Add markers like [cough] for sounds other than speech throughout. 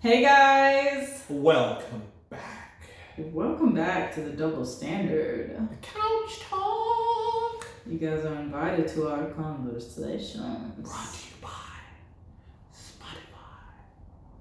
Hey guys! Welcome back. Welcome back to the Double Standard. The Couch Talk. You guys are invited to our conversations. Brought to you by Spotify.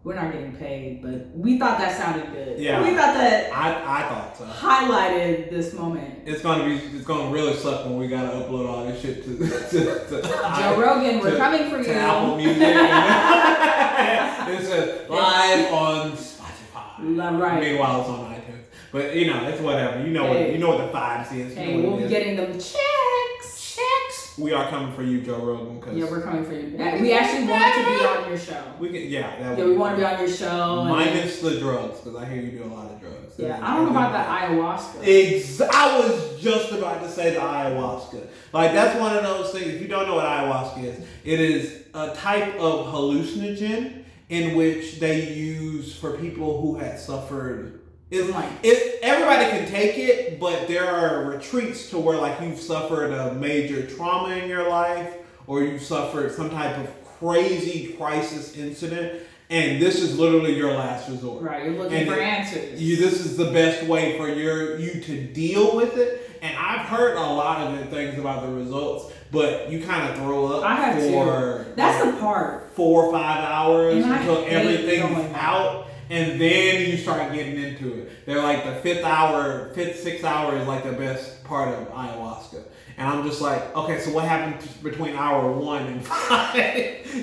We're not getting paid, but we thought that sounded good. Yeah. We thought that I, I thought so. highlighted this moment. It's gonna be it's gonna really suck when we gotta upload all this shit to, [laughs] to, to Joe Rogan, we're to- coming for to you. Apple [laughs] Music. [laughs] [laughs] it's a live on Spotify. Right. Meanwhile, it's on iTunes. But you know, it's whatever. You know Hey. what you know what the vibes is. You Hey, know we'll be getting them checks. Checks. We are coming for you, Joe Rogan. Cause Yeah, we're coming for you. We actually want to be on your show. we can. Yeah, that Yeah, we want to be on your show. Minus the drugs, because I hear you do a lot of drugs. yeah, I don't know about that ayahuasca. Ex- I was just about to say the ayahuasca. Like that's one of those things. If you don't know what ayahuasca is, it is a type of hallucinogen in which they use for people who had suffered. It's Like- it, everybody can take it, but there are retreats to where like you've suffered a major trauma in your life, or you've suffered some type of crazy crisis incident, and this is literally your last resort. Right, you're looking And for answers. You, this is the best way for your you to deal with it. And I've heard a lot of good things about the results, but you kind of throw up I have for too. That's the part. four or five hours And until everything's out, and then you start getting into it. They're like the fifth hour, fifth sixth hour is like the best part of ayahuasca. And I'm just like, okay, so what happened between hour one and [laughs] five?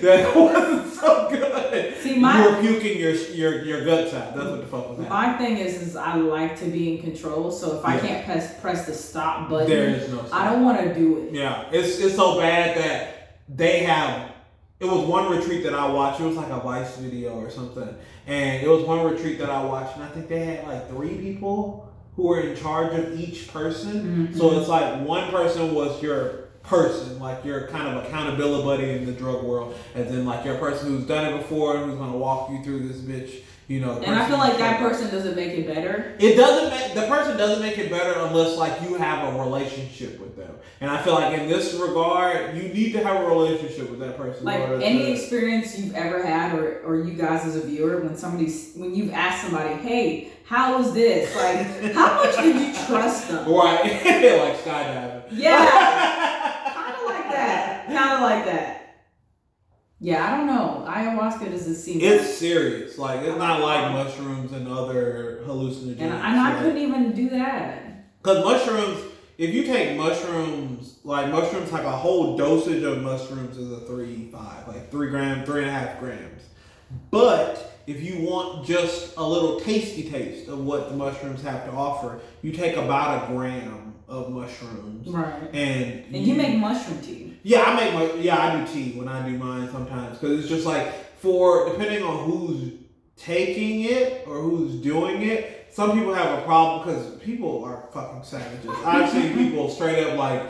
that [laughs] wasn't so good. See, my- you were puking your your your guts out. That's what the fuck was happening. My thing is, is I like to be in control. So if I can't press press the stop button, There is no. I don't want to do it. Yeah, it's it's so bad that they have. It was one retreat that I watched. It was like a Vice video or something, and it was one retreat that I watched, and I think they had like three people who were in charge of each person. Mhm. So it's like one person was your person, like your kind of accountability buddy in the drug world, and then like your person who's done it before and who's gonna walk you through this bitch. You know, And I feel like that person doesn't make it better. it doesn't make the person doesn't make it better unless like you have a relationship with them. And I feel like in this regard, you need to have a relationship with that person. Like any to- experience you've ever had, or or you guys as a viewer, when somebody's when you've asked somebody, "Hey, how was this? Like, how much did you trust them?" right, [laughs] like skydiving. Yeah, kind of like that. Kind of like that. Yeah, I don't know. Ayahuasca doesn't seem. it's serious. Like it's not like mushrooms and other hallucinogens. and, and I couldn't even do that. Because mushrooms, if you take mushrooms, like mushrooms, like a whole dosage of mushrooms is a three five, like three gram, three and a half grams. But if you want just a little tasty taste of what the mushrooms have to offer, you take about a gram of mushrooms, Right. and And you make mushroom tea. yeah, I make my yeah I do tea when I do mine sometimes because it's just like for depending on who's taking it or who's doing it. Some people have a problem because people are fucking savages. I've seen [laughs] people straight up like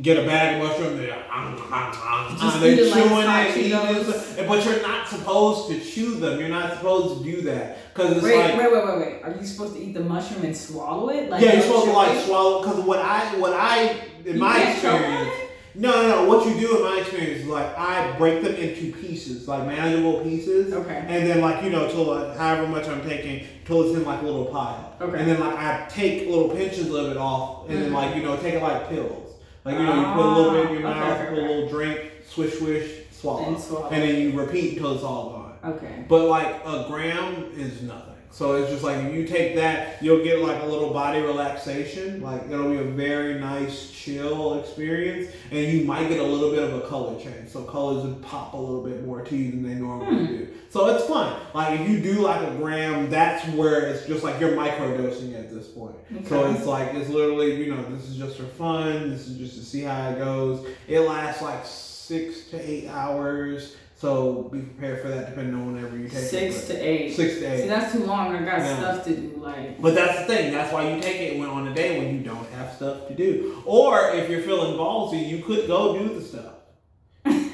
get a bag of mushrooms, they're, um, um, um, um, they're it like chewing it, eating it, but you're not supposed to chew them. You're not supposed to do that because it's Wait, like wait, wait, wait, wait. Are you supposed to eat the mushroom and swallow it? Like yeah, you're supposed to like chewing? swallow. Because what I, what I, in You my can't choke on experience, no, no, no. What you do in my experience is like I break them into pieces, like manageable pieces, Okay. and then like you know, till like however much I'm taking, till it's in like a little pile, Okay. and then like I take little pinches of it off, and then Mhm. like you know, take it like pills. Like you know, you put a little bit in your okay, mouth, okay, put a little drink, swish, swish, swallow, And swallow. and then you repeat until it's all gone. Okay. But like a gram is nothing. So it's just like if you take that, you'll get like a little body relaxation. Like it'll be a very nice chill experience, and you might get a little bit of a color change. So colors would pop a little bit more to you than they normally Hmm. do. So it's fun. Like if you do like a gram, that's where it's just like you're microdosing at this point. So it's like it's literally you know this is just for fun. This is just to see how it goes. It lasts like six to eight hours. So be prepared for that depending on whenever you take it. Six to eight. Six to eight. See, that's too long. I got Yeah. stuff to do. Like, But that's the thing. That's why you take it when on a day when you don't have stuff to do. Or if you're feeling ballsy, you could go do the stuff. [laughs] it's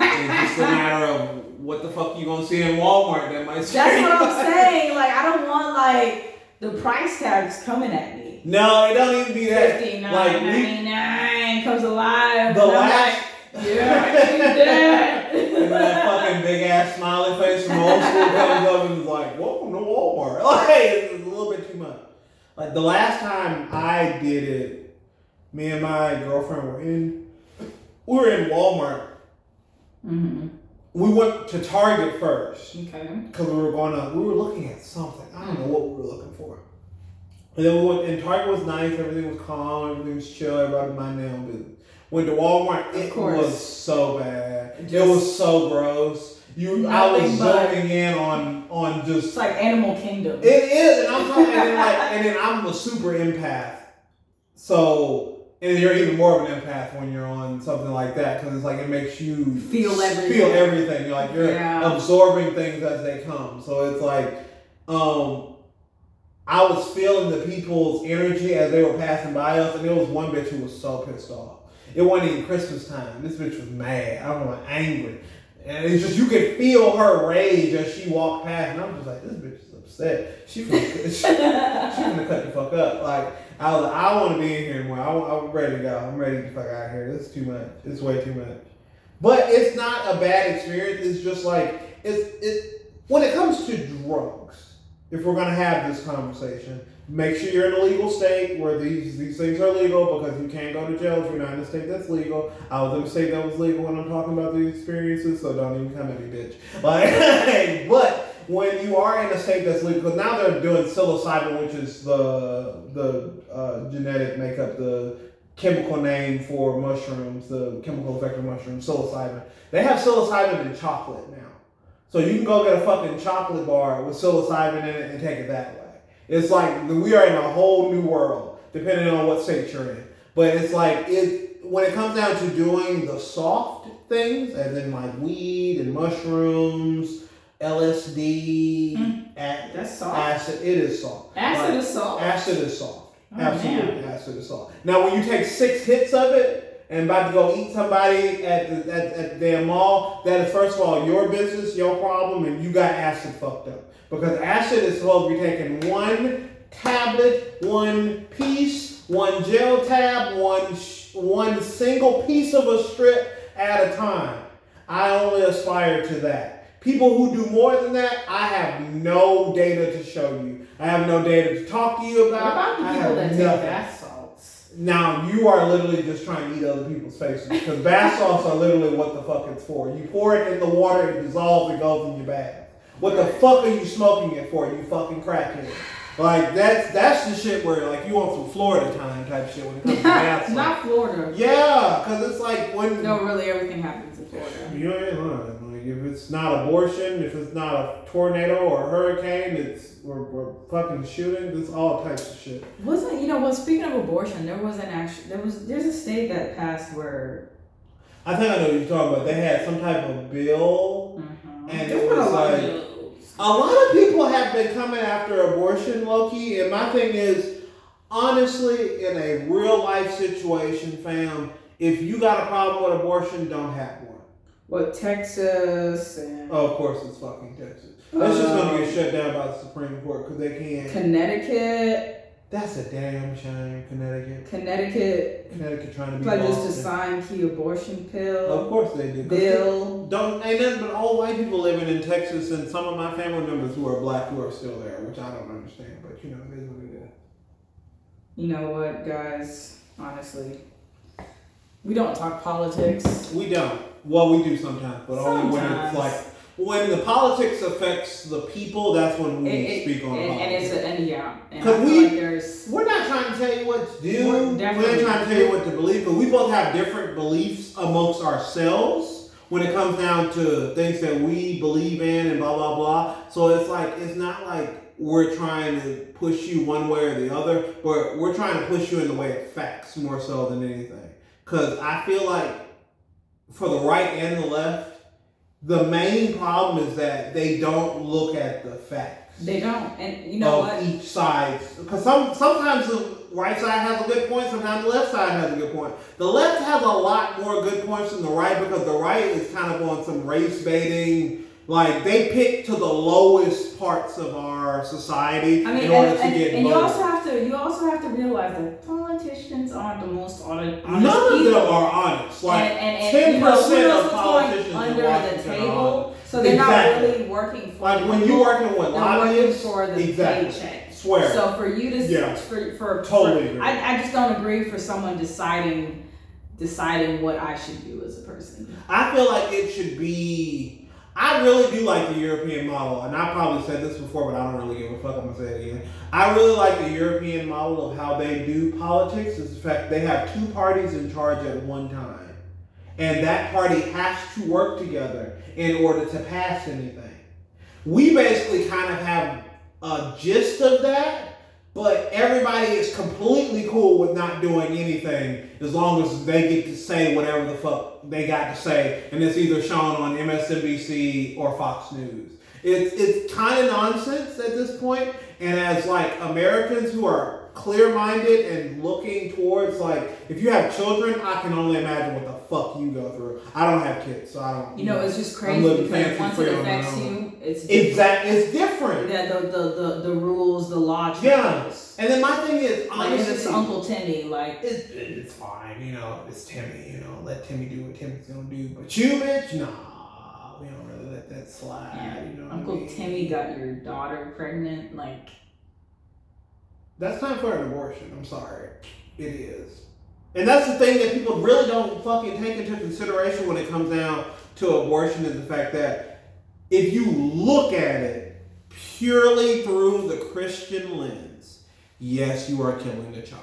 just a matter of what the fuck you gonna see in Walmart that might. that's what. I'm saying. [laughs] Like, I don't want like the price tags coming at me. No, it don't even be that. Fifty nine Like ninety nine comes alive. the last. like, yeah, I need that. And then that fucking big ass smiley face from old school comes up and [laughs] is like, "Welcome to Walmart." Like it's a little bit too much. Like the last time I did it, me and my girlfriend were in, we were in Walmart. Mm-hmm. We went to Target first Okay. because we were going to. We were looking at something. I don't know what we were looking for. And then we went. And Target was nice. Everything was calm. Everything was chill. Everybody minding their own business. Went to Walmart. It was so bad. It was so gross. You, I was zooming in on on just It's like Animal Kingdom. it is, and I'm talking, and then like, and then I'm a super empath. So, and you're even more of an empath when you're on something like that because it's like it makes you Feel everything. Feel everything. You're like you're Yeah. absorbing things as they come. So it's like, um, I was feeling the people's energy as they were passing by us, and there was one bitch who was so pissed off. It wasn't even Christmas time. This bitch was mad. I don't know, angry. And it's just you could feel her rage as she walked past, and I'm just like, this bitch is upset. She finna, [laughs] she, she finna cut the fuck up. Like I was, like, I want to be in here anymore. I, am ready to go. I'm ready to fuck out of here. This is too much. It's way too much. But it's not a bad experience. It's just like it's it when it comes to drugs. If we're gonna have this conversation, make sure you're in a legal state where these these things are legal because you can't go to jail if you're not in a state that's legal. I was in a state that was legal when I'm talking about these experiences, so don't even come at me, bitch. Like, [laughs] but when you are in a state that's legal, because now they're doing psilocybin, which is the the uh, genetic makeup, the chemical name for mushrooms, the chemical effect of mushrooms, psilocybin. They have psilocybin in chocolate now. So you can go get a fucking chocolate bar with psilocybin in it and take it that way. It's like we are in a whole new world, depending on what state you're in. But it's like it when it comes down to doing the soft things, as in like weed and mushrooms, LSD, mm. a- That's soft. acid. It is soft. Acid Like, is soft. Acid is soft. Oh, Absolutely, acid is soft. Now, when you take six hits of it and about to go eat somebody at the, at, at the mall, that is first of all your business, your problem, and you got acid fucked up. Because acid is supposed to be taken one tablet, one piece, one gel tab, one sh- one single piece of a strip at a time. I only aspire to that. People who do more than that, I have no data to show you. I have no data to talk to you What about. about the people that take nothing. Bath salts? Now you are literally just trying to eat other people's faces because [laughs] bath salts are literally what the fuck it's for. You pour it in the water, it dissolves, it goes in your bath. What the fuck are you smoking it for? You fucking crackhead. Like that's that's the shit where like you want some Florida time type shit when it comes to [laughs] bath salts. Not Florida. Yeah, because it's like when No, really, everything happens in Florida. you ain't lying. Like if it's not abortion, if it's not a tornado or a hurricane, it's we're, we're fucking shooting. It's all types of shit. Wasn't you know? Well, speaking of abortion, there was an actual. There was there's a state that passed where. I think I know what you're talking about. They had some type of bill mm-hmm. And There's it been a was like- A lot of people have been coming after abortion, Loki, and my thing is, honestly, in a real life situation, fam, if you got a problem with abortion, don't have one. What Texas and Oh, of course, it's fucking Texas. That's just gonna Um, get shut down by the Supreme Court because they can't. Connecticut, That's a damn shame, Connecticut. Connecticut Connecticut trying to be. pledges to sign key abortion pill Of course they did. bill. Don't ain't nothing but all white people living in Texas, and some of my family members who are black who are still there, which I don't understand. But you know, it is what it is. You know what, guys? Honestly, we don't talk politics. We don't. Well, we do sometimes, but only when it's like when the politics affects the people. That's when we It- it- speak on and, and it's a, and yeah, and Cause we like we're not trying to tell you what to do. We're ain't trying to tell you what to believe, but we both have different beliefs amongst ourselves when it comes down to things that we believe in and blah blah blah. So it's like it's not like we're trying to push you one way or the other, but we're trying to push you in the way of facts more so than anything. Cause I feel like for the right and the left, the main problem is that they don't look at the facts they don't, and you know what? each side. Because some sometimes the right side has a good point, sometimes the left side has a good point. The left has a lot more good points than the right because the right is kind of on some race baiting, Like they pick to the lowest parts of our society I mean, in order and, to and, get and you also have to you also have to realize that politicians aren't the most honest None of people. them are honest. Like ten you know, percent of what's going politicians under the are table, honest. so they're Exactly. not really working for Like you. when you're working with lobbyists, for the exactly. paycheck. Swear. So for you to Yeah. for for Totally for- I, I just don't agree for someone deciding deciding what I should do as a person. I feel like it should be. I really do like the European model, and I probably said this before, but I don't really give a fuck. I'm gonna say it again. I really like the European model of how they do politics. Is the fact they have two parties in charge at one time, and that party has to work together in order to pass anything. We basically kind of have a gist of that, but everybody is completely cool with not doing anything as long as they get to say whatever the fuck they got to say, and it's either shown on MSNBC or Fox News. It's it's kind of nonsense at this point, and as like Americans who are clear-minded and looking towards like if you have children, I can only imagine what the fuck you go through. I don't have kids, so I don't. You know, it's just crazy because once it affects you, it's different. exactly it's different. Yeah, the, the, the, the rules, the logic. Yeah. And then my thing is Like if honestly, it's Uncle Timmy, like It, it's fine, you know. It's Timmy, you know. Let Timmy do what Timmy's gonna do. But you, bitch, nah, we don't really let that slide. Yeah. You know, Uncle I mean? Timmy got your daughter pregnant, like That's time for an abortion. I'm sorry, it is. And that's the thing that people really don't fucking take into consideration when it comes down to abortion is the fact that if you look at it purely through the Christian lens, yes, you are killing a child.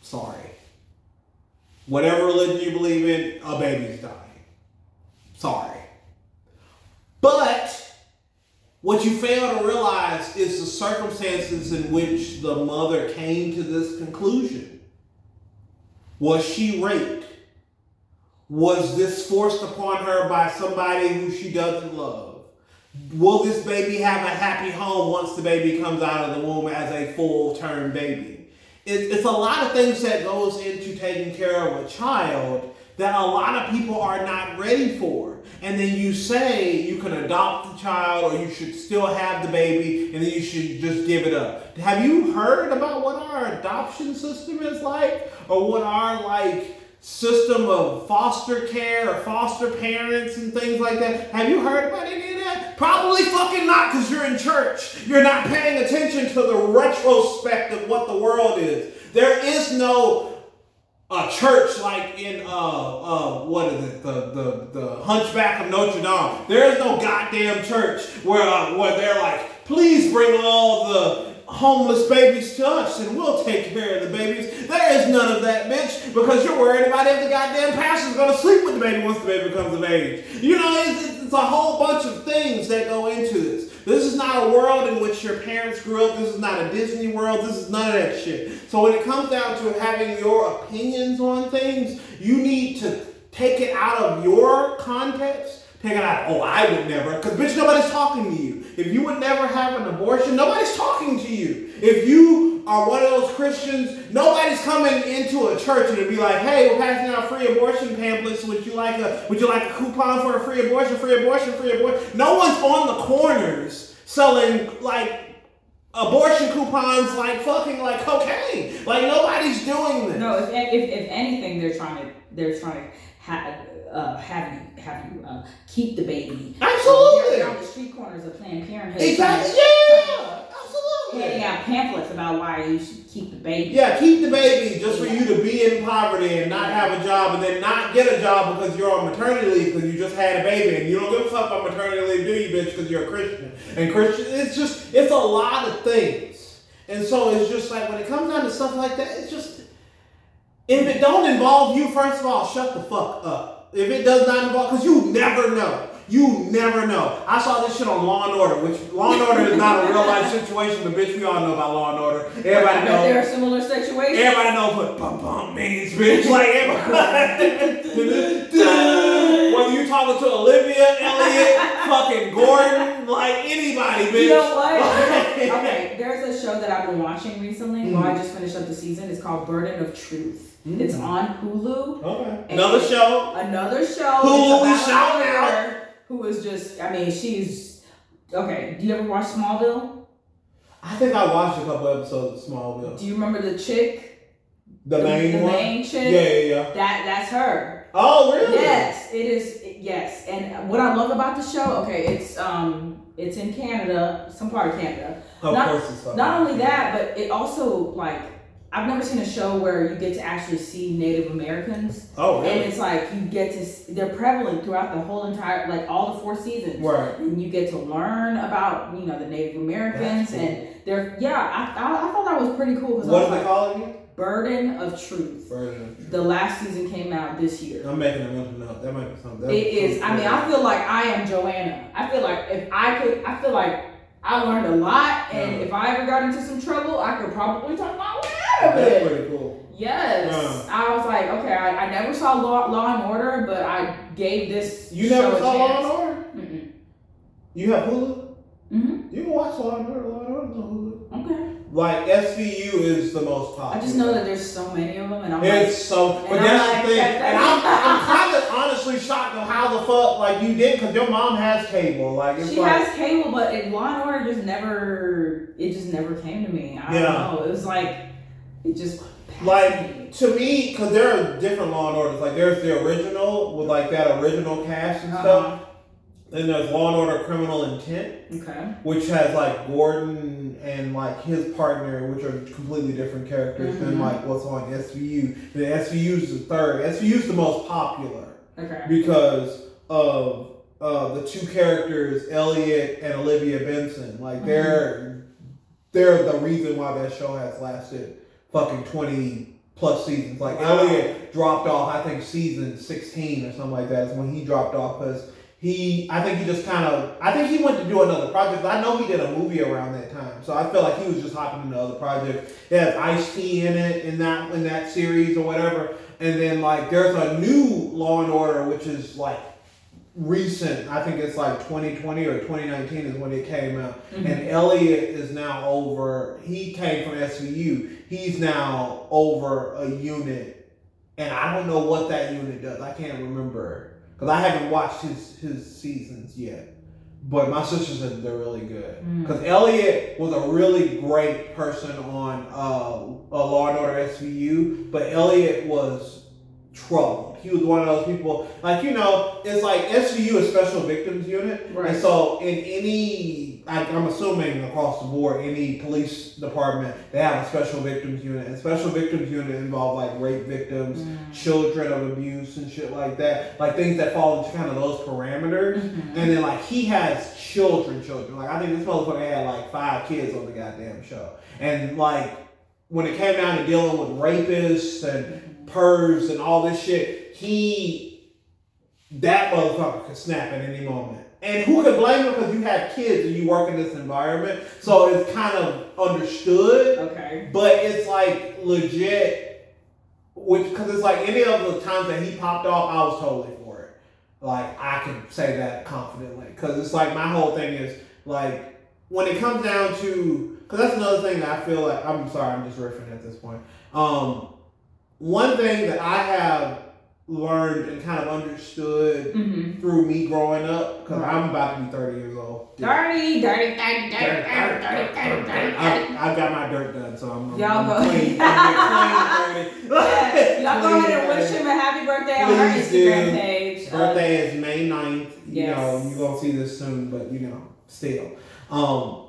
Sorry. Whatever religion you believe in, a baby's dying. Sorry. But what you fail to realize is the circumstances in which the mother came to this conclusion. Was she raped? Was this forced upon her by somebody who she doesn't love? Will this baby have a happy home once the baby comes out of the womb as a full-term baby? It's a lot of things that goes into taking care of a child that a lot of people are not ready for. And then you say you can adopt the child or you should still have the baby and then you should just give it up. Have you heard about what our adoption system is like? Or what our like system of foster care or foster parents and things like that? Have you heard about any of that? Probably fucking not because you're in church. You're not paying attention to the retrospect of what the world is. There is no a church like in uh uh what is it the the the Hunchback of Notre Dame. There is no goddamn church where uh, where they're like, please bring all the homeless babies to us and we'll take care of the babies. There is none of that, bitch, because you're worried about if the goddamn pastor's gonna sleep with the baby once the baby comes of age. You know, it's, it's a whole bunch of things that go into this. This is not a world in which your parents grew up. This is not a Disney world. This is none of that shit. So when it comes down to having your opinions on things, you need to take it out of your context. Take it out. Oh, I would never, because bitch, nobody's talking to you. If you would never have an abortion, nobody's talking to you. If you are one of those Christians, nobody's coming into a church and be like, "Hey, we're passing out free abortion pamphlets. Would you like a Would you like a coupon for a free abortion? Free abortion? Free abortion?" No one's on the corners selling like abortion coupons like fucking like cocaine. Like nobody's doing this. no. If, if, if anything, they're trying to they're trying to have uh, have you have you uh, keep the baby. Absolutely. On the street corners of Planned Parenthood. Exactly. Yeah. Handing out pamphlets about why you should keep the baby. Yeah, keep the baby just for you to be in poverty and not have a job and then not get a job because you're on maternity leave because you just had a baby and you don't give a fuck about maternity leave, do you, bitch? Because you're a Christian. And Christian, it's just, it's a lot of things. And so it's just like when it comes down to stuff like that, it's just, if it don't involve you, first of all, shut the fuck up. If it does not involve, because you never know. You never know. I saw this shit on Law and Order, which Law and Order is not a real life situation, but bitch, we all know about Law and Order. Everybody knows. there are similar situations. Everybody knows what bum bum means, bitch. Like everybody. [laughs] Whether you talking to Olivia, Elliot, fucking Gordon, like anybody, bitch. You know what? okay, there's a show that I've been watching recently. Well, I just finished up the season. It's called Burden of Truth. It's on Hulu. Okay. Another show. Another show. Hulu, we shout a lawyer who is just. I mean, she's okay. Do you ever watch Smallville? I think I watched a couple episodes of Smallville. Do you remember the chick? The, main one? the one. main chick. Yeah, yeah, yeah. That that's her. Oh, really? Yes, it is. Yes, and what I love about the show, okay, it's um, it's in Canada, some part of Canada. Of Not- course, it's fucking- Not only that, but it also like I've never seen a show where you get to actually see Native Americans, Oh, and it's like you get to they're prevalent throughout the whole entire, like all the four seasons. Right. And you get to learn about you know the Native Americans, cool. and they're yeah. I, I, I thought that was pretty cool because What do they call it? Burden of Truth. Burden. The last season came out this year. I'm making a mental note. That might be something. That it is. I mean, I feel like I am Joanna. I feel like if I could, I feel like I learned a lot, and if I ever got into some trouble, I could probably talk my way out of That's it. pretty cool. Yes. I was like, okay, I, I never saw Law, Law and Order, but I gave this. You never saw Law and. Order? Mm-mm. You have Hulu? Mhm. You can watch Law and Order. Law and Order's on Hulu. Okay. Like SVU is the most popular. I just know that there's so many of them, and I'm It's so, but I'm that's like, the thing, and I'm, I'm [laughs] honestly shocked on how the fuck like you did, cause your mom has cable, like she like, has cable, but it, Law and Order just never, it just never came to me. I Yeah. don't know. It was like, it just Like, me. to me, because there are different Law and Orders. Like, there's the original with like that original cast and Uh-huh. stuff. Then there's Law and Order: Criminal Intent, Okay. which has like Gordon and like his partner, which are completely different characters than Mhm. like what's on SVU. The SVU is the third. SVU is the most popular Okay. because of uh, the two characters, Elliot and Olivia Benson. Like Mm-hmm. they're they're the reason why that show has lasted fucking twenty plus seasons. Like Wow. Elliot dropped off, I think season sixteen or something like that is when he dropped off because. He, I think he just kind of, I think he went to do another project. I know he did a movie around that time, so I feel like he was just hopping into other projects. It has Ice T in it in that in that series or whatever. And then like there's a new Law and Order which is like recent. I think it's like 2020 or 2019 is when it came out. Mhm. And Elliot is now over. He came from SVU. He's now over a unit, and I don't know what that unit does. I can't remember because I haven't watched his his seasons yet. But my sister said they're really good Mm. because Elliot was a really great person on uh, a Law and Order SVU, but Elliot was troubled. He was one of those people, like you know, it's like SVU is Special Victims Unit, Right. and so in any, I, I'm assuming across the board, any police department they have a Special Victims Unit, and Special Victims Unit involve like rape victims, Mm. children of abuse, and shit like that, like things that fall into kind of those parameters. Mhm. And then like he has children, children. Like I think this motherfucker had like five kids on the goddamn show. And like when it came down to dealing with rapists and pervs and all this shit, he that motherfucker could snap at any moment. And who can blame him because you have kids and you work in this environment. So it's kind of understood. Okay. But it's like legit, which because it's like any of the times that he popped off, I was totally for it. Like I can say that confidently because it's like my whole thing is like when it comes down to because that's another thing that I feel like I'm sorry I'm just riffing at this point. Um, one thing that I have learned and kind of understood Mm-hmm. through me growing up because Right. I'm about to be 30 years old. Dirty, dirty, dirty, dirty, dirty, dirty, dirty, dirty. I, I got my dirt done, so I'm, Y'all I'm go- clean. I'm clean, dirty. Yeah, Y'all go ahead and wish him a happy birthday on our Please Instagram do. page. Uh, Birthday is May 9th. You Yes. know, you're going to see this soon, but you know, still. Um,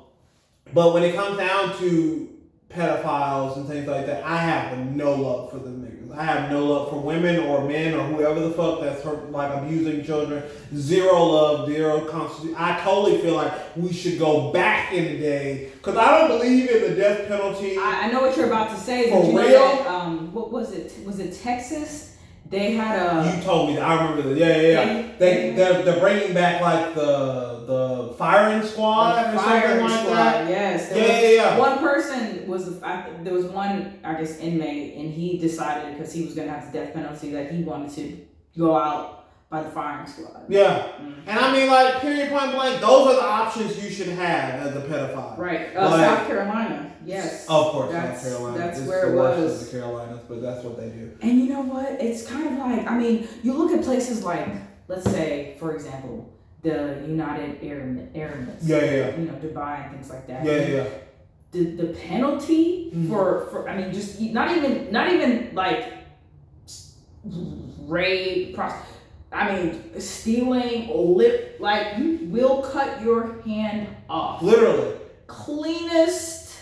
but when it comes down to pedophiles and things like that, I have no love for them. I have no love for women or men or whoever the fuck that's hurt, like abusing children. Zero love, zero constitution. I totally feel like we should go back in the day because I don't believe in the death penalty. I, I know what you're about to say. For Did you know real? that, um, what was it? Was it Texas? They had a. You told me that. I remember that. Yeah, yeah, yeah. They- They they're, they're bringing back like the the firing squad the or firing something like squad, that. Yes. Yeah, was- yeah, yeah. One person was I, there was one I guess inmate, and he decided because he was gonna have the death penalty that he wanted to go out by the firing squad. Yeah, Mm. and I mean like period point blank. Those are the options you should have as a pedophile. Right. Uh, Like- South Carolina. Yes. Of course, That's- South Carolina. that's It's where the it was. Of the Carolinas, but that's what they do. And you know what? It's kind of like I mean, you look at places like let's say, for example, the United Arab Emirates. Yeah, yeah, yeah. You know, Dubai and things like that. Yeah, yeah, yeah. The, the penalty Mhm. for for I mean just not even not even like rape, pros- I mean stealing, lip like you will cut your hand off. Literally. Cleanest.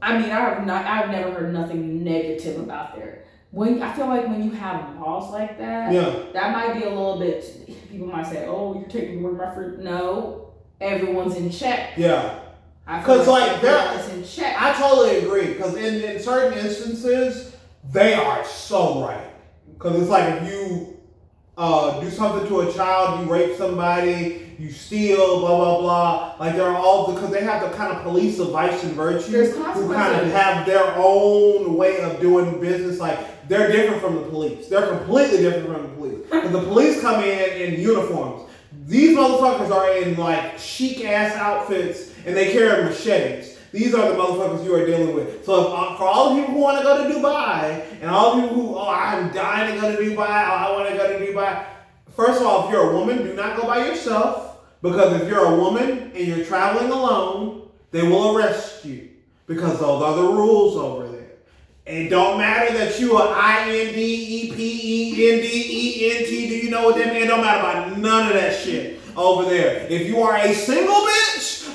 I mean, I have not. I've never heard nothing negative about there. When I feel like when you have laws like that, Yeah. that might be a little bit. People might say, "Oh, you're taking away my fruit." No, everyone's in check. Yeah. Because like, everyone's in check. I totally agree because in, in certain instances they are so right. Because it's like if you uh, do something to a child, you rape somebody, you steal, blah blah blah. Like they're all because they have the kind of police of vice and virtue who kind of have their own way of doing business. Like they're different from the police. They're completely different from the police. [laughs] Because the police come in in uniforms. These motherfuckers are in like chic ass outfits and they carry machetes. These are the motherfuckers you are dealing with. So if, uh, for all the people who want to go to Dubai and all the people who, oh, I'm dying to go to Dubai, oh, I want to go to Dubai. First of all, if you're a woman, do not go by yourself because if you're a woman and you're traveling alone, they will arrest you because those are the rules over there. It don't matter that you are I N D E P E N D E N T. Do you know what that means? It don't matter about none of that shit over there. If you are a single bitch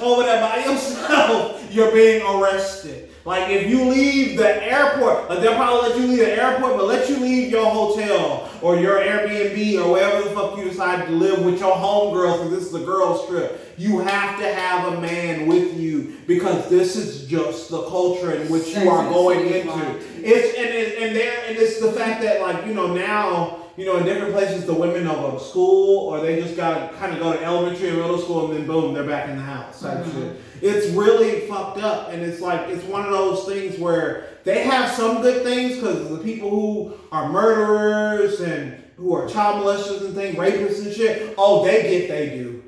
over there by yourself, you're being arrested. Like if you leave the airport, like they'll probably let you leave the airport, but let you leave your hotel or your Airbnb or wherever the fuck you decide to live with your homegirls, because this is a girls trip. You have to have a man with you because this is just the culture in which you are going into. It's and it, and there and it's the fact that like you know now you know in different places the women go to school or they just got to kind of go to elementary and middle school and then boom they're back in the house type Mhm. shit. It's really fucked up and it's like it's one of those things where they have some good things because the people who are murderers and who are child molesters and things, rapists and shit, oh they get they do.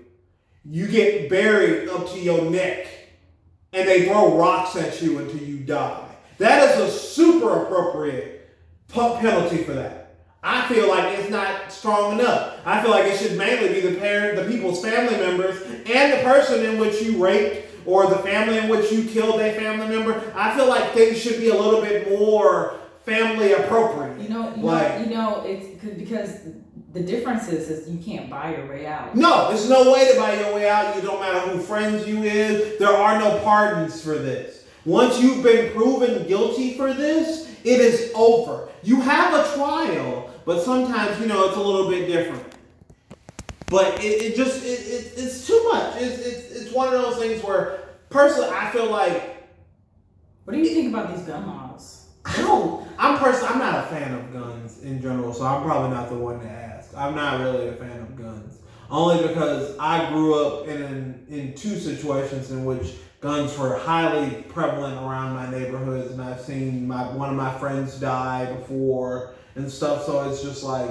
You get buried up to your neck and they throw rocks at you until you die. That is a super appropriate penalty for that. I feel like it's not strong enough. I feel like it should mainly be the parent, the people's family members, and the person in which you raped or the family in which you killed a family member. I feel like things should be a little bit more family appropriate. You know, you Like- know, you know, it's 'cause- because the difference is, is you can't buy your way out. No, there's no way to buy your way out. You don't matter who friends you is. There are no pardons for this. Once you've been proven guilty for this, it is over. You have a trial, but sometimes you know it's a little bit different. But it, it just it, it, it's too much. It's, it's it's one of those things where personally I feel like What do you think about these gun laws? I don't. I'm personally, I'm not a fan of guns in general, so I'm probably not the one to ask. I'm not really a fan of guns, only because I grew up in in two situations in which guns were highly prevalent around my neighborhoods, and I've seen my one of my friends die before and stuff. So it's just like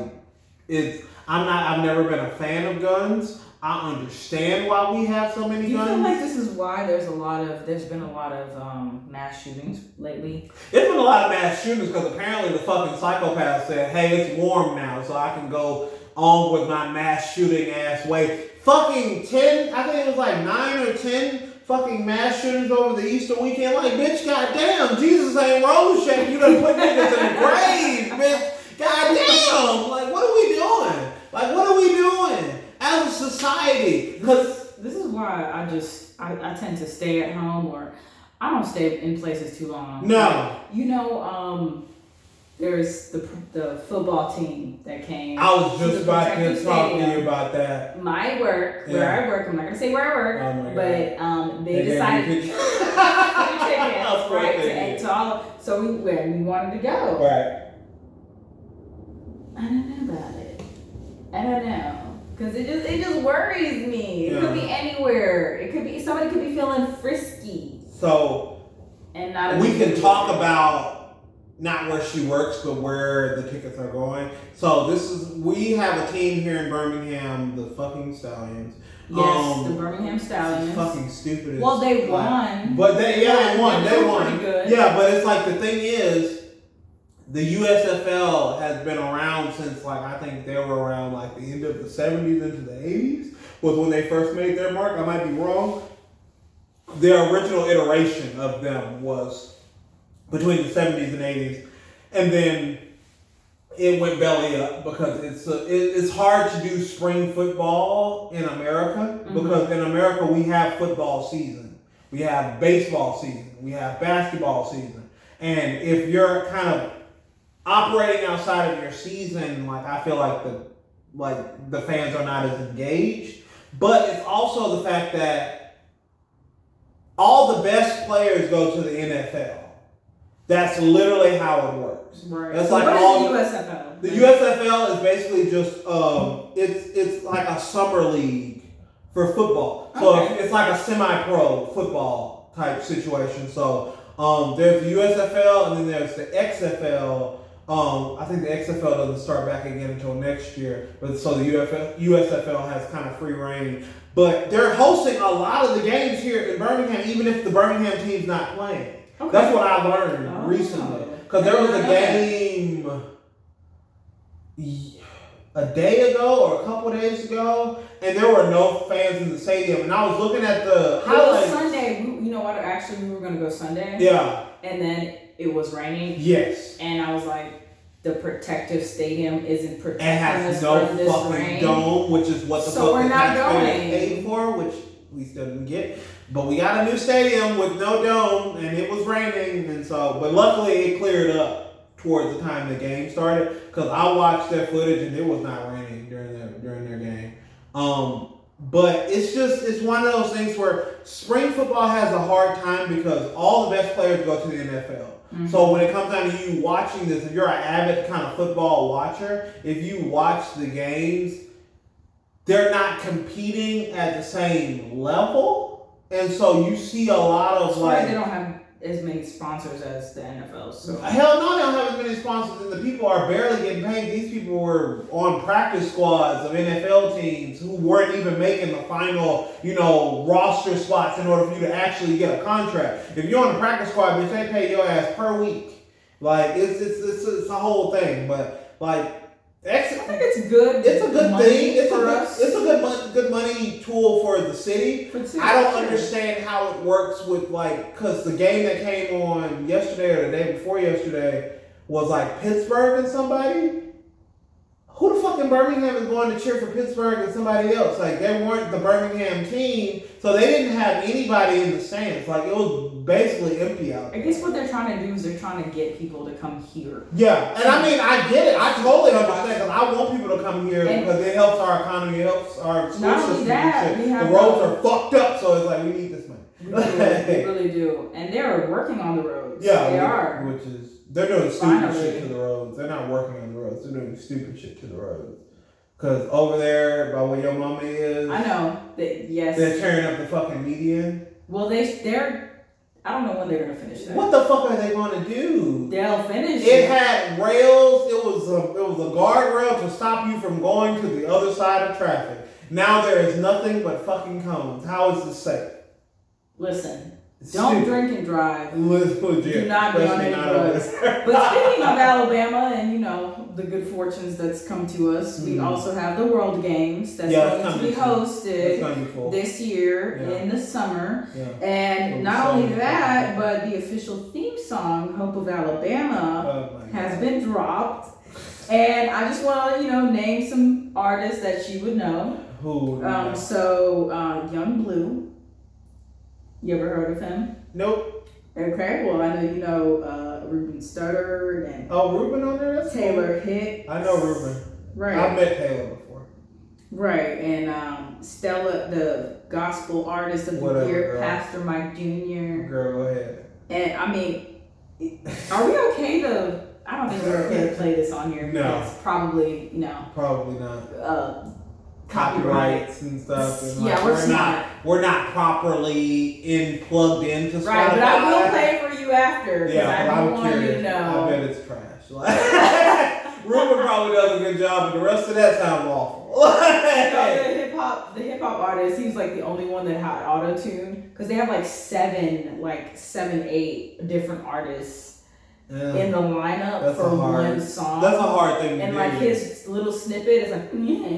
it's. I'm not. I've never been a fan of guns. I understand why we have so many Do you guns. feel like this is why there's a lot of there's been a lot of um, mass shootings lately? There's been a lot of mass shootings because apparently the fucking psychopath said, hey, it's warm now, so I can go on with my mass shooting ass way. Fucking 10, I think it was like 9 or 10 fucking mass shootings over the Easter weekend. Like, bitch, goddamn, Jesus ain't roll shaking. You done put niggas in the grave, bitch. Goddamn. Like, what are we doing? Like, what are we doing as a society? Because, This is why I just I, I tend to stay at home or I don't stay in places too long. no, You know, um, there's the the football team that came. I was just about to talk to you about that. My work, where I work, I'm not gonna say where I work, Oh but um, they, They decided tickets, [laughs] [laughs] right, to, to all. So we went, we wanted to go. Right. I don't know about it. I don't know. Cause it just it just worries me. It could be anywhere. It could be somebody could be feeling frisky So and not. we can talk about not where she works, but where the tickets are going. So this is we have a team here in Birmingham, the fucking Stallions. Yes, Um, the Birmingham Stallions. fucking stupid. well, they won. But they yeah they won. They They won. Yeah, but it's like the thing is, the USFL has been around since like I think they were around like the end of the seventies into the eighties. was when they first made their mark. I might be wrong. Their original iteration of them was between the 70s and 80s. And then it went belly up because it's a, it, it's hard to do spring football in America mm-hmm. because in America we have football season, we have baseball season, we have basketball season, and if you're kind of operating outside of your season, like I feel like the like the fans are not as engaged. But it's also the fact that all the best players go to the NFL. That's literally how it works. Right. That's so like what is all- the USFL? The USFL is basically just um, it's it's like a summer league for football. So Okay. it's like a semi-pro football type situation. So um, there's the USFL and then there's the XFL. Um, I think the XFL doesn't start back again until next year, but so the UFL, USFL has kind of free reign. But they're hosting a lot of the games here in Birmingham, even if the Birmingham team's not playing. Okay. That's what I learned Oh. recently. Because there was a game a day ago or a couple days ago, and there were no fans in the stadium. And I was looking at the It was highlights. Sunday. We, you know what? Actually, we were gonna go Sunday, Yeah. and then it was raining, Yes. and I was like, the protective stadium isn't It protecting has us no fucking rain. dome, which is what the So fuck we're not going. paid for, which we still didn't get. But we got a new stadium with no dome, and it was raining, and so. But luckily, it cleared up towards the time the game started because I watched their footage and it was not raining during their during their game. Um, but it's just it's one of those things where spring football has a hard time because all the best players go to the NFL. So when it comes down to you watching this, if you're an avid kind of football watcher, if you watch the games, they're not competing at the same level, and so you see a lot of why they don't have as many sponsors as the NFL. So Hell no, they don't have as many sponsors, and the people are barely getting paid. These people were on practice squads of NFL teams who weren't even making the final, you know, roster spots in order for you to actually get a contract. If you're on the practice squad, bitch, they pay your ass per week. Like it's it's it's, it's a whole thing, but like. I think it's good. it's a good thing. It's a good, it's a good mon- good money tool for the city. For I don't understand how it works with like because the game that came on yesterday or the day before yesterday was like Pittsburgh and somebody. Who the fuck in Birmingham is going to cheer for Pittsburgh and somebody else? Like they weren't the Birmingham team, so they didn't have anybody in the stands. Like it was basically empty out. I guess what they're trying to do is they're trying to get people to come here. Yeah, and I mean I get it. I totally understand because I want people to come here And- because it helps our economy, it helps our school Not only system. that, we have the roads are fucked up, so it's like we need this money. We do, we really [laughs] do, and they're working on the roads. Yeah, they which, are. Which is they're doing stupid Finally. shit to the roads. They're not working on the roads. They're doing stupid shit to the roads. Cause over there by where your mama is, I know that. Yes. they're tearing up the fucking median. well, they they're. I don't know when they're gonna finish that. What the fuck are they gonna do? They'll finish It had rails. It was a it was a guardrail to stop you from going to the other side of traffic. Now there is nothing but fucking cones. How is this safe? Listen, don't drink and drive. [laughs] Legit. Do not be on any drugs. But speaking of Alabama and you know the good fortunes that's come to us, we Mhm. also have the World Games that's Yeah, going to be hosted It's gonna be cool. this year Yeah. in the summer. Yeah. And not only that, but the official theme song, Hope of Alabama, Oh has been dropped. And I just want to, you know, name some artists that you would know. Who? Um, so, uh, Young Blue. You ever heard of him? nope. Okay, well, I know you know uh, Ruben Studdard and Oh, Ruben on there. That's cool. Taylor Hicks. I know Ruben. Right. I've met Taylor before. Right, and um, Stella, the gospel artist of the year, girl. Pastor Mike Jr. Girl, go ahead. And I mean, are we okay to? I don't think we're okay to play this on here. No. because probably no. Probably not. uh. Copyrights and stuff. And Yeah, like, we're not. smart. We're not properly in plugged into Spotify. Right, but I will play for you after Yeah, I but don't I'm want you curious. to know. I bet it's trash. [laughs] Like, Ruben probably does a good job, but the rest of that sounds awful. [laughs] The hip hop, the hip hop artist, he's like the only one that had auto tune because they have like seven, like seven, eight different artists Yeah. in the lineup That's for hard- one song. That's a hard thing to do. and do. like his little snippet is like, yeah,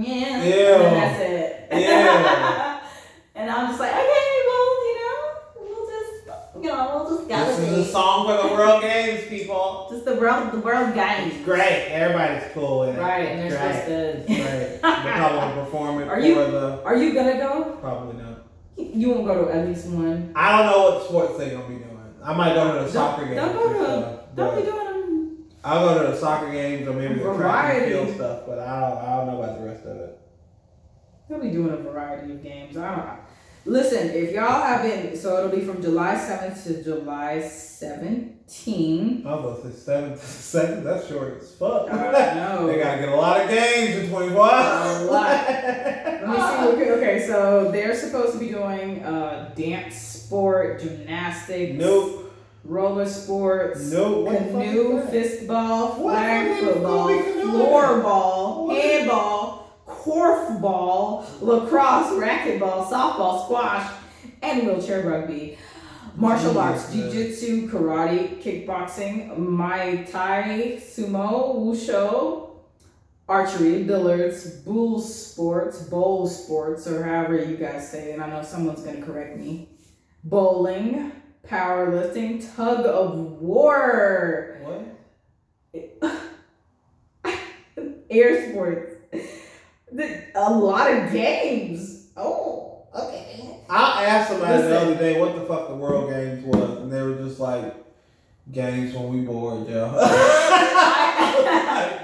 yeah, and that's it. Yeah. [laughs] and I'm just like, okay, well, you know, we'll just, you know, we'll just gotta This is a song for the World Games, people. Just the world, the world It's great. Everybody's cool with it. Right, and they're supposed to. Right. They [laughs] probably want to perform it Are for you- the. Are you gonna go? Probably not. You won't go to at least one. I don't know what sports they're gonna be doing. I might go to the soccer games. don't go to- stuff, Don't be doing them. I'll go to the soccer games or maybe the track and field stuff, but I don't, I don't know about the rest of it. They'll be doing a variety of games. I don't know. Listen, if y'all have been, so it'll be from July 7th to July 17th. I was gonna say seven to second. That's short as fuck. I know. [laughs] they gotta get a lot of games in 24 hours. A lot. [laughs] Let me see. Okay, okay, so they're supposed to be doing uh, dance sport, gymnastics, Nope. roller sports, Nope. Canoe, fistball, flag the fuck is football, floorball, handball, korfball, lacrosse, racquetball, softball, squash, and wheelchair rugby. Martial arts, jiu-jitsu, karate, kickboxing, Muay Thai, sumo, wushu, archery, billiards, bull sports, bowl sports, or however you guys say it. I know someone's gonna correct me. Bowling, powerlifting, tug of war, What? [laughs] air sports. The- A lot of games. Oh, okay. I asked somebody the other day what the fuck the World Games was, and they were just like, games when we bored, yo. [laughs] like,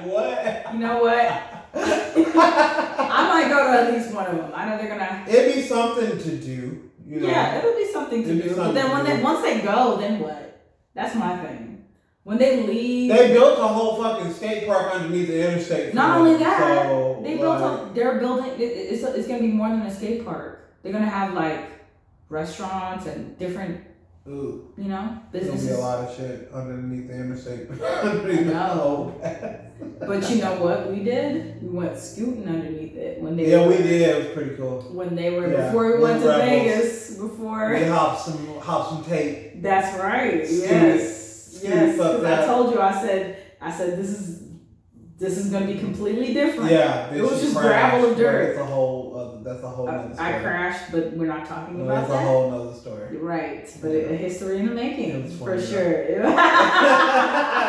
what? You know what? I might go to at least one of them. I know they're gonna. It'd be something to do, you know. Yeah, it'll be something to be do. But then when do. they once they go, then what? That's my thing. When they leave, They built a whole fucking skate park underneath the interstate. Not only that, so, they built like, a, they're building. It, it's it's gonna be more than a skate park. They're gonna have like restaurants and different, Ooh, you know, there's gonna be a lot of shit underneath the interstate. [laughs] underneath know. But you know what we did? We went scooting underneath it when they Yeah, we did. It was pretty cool. when they were Yeah, before we we went to rebels. Vegas. Before We hopped some, hopped some tape. That's right. Scooted- yes. Yes. fuck 'Cause I told you. I said. I said this is this is gonna be completely different. Yeah, It was just crashed, gravel and dirt. It's a whole. Uh, that's a whole story. I crashed, but we're not talking about That's a whole other story. Right, but a history in the making for sure. [laughs] [laughs]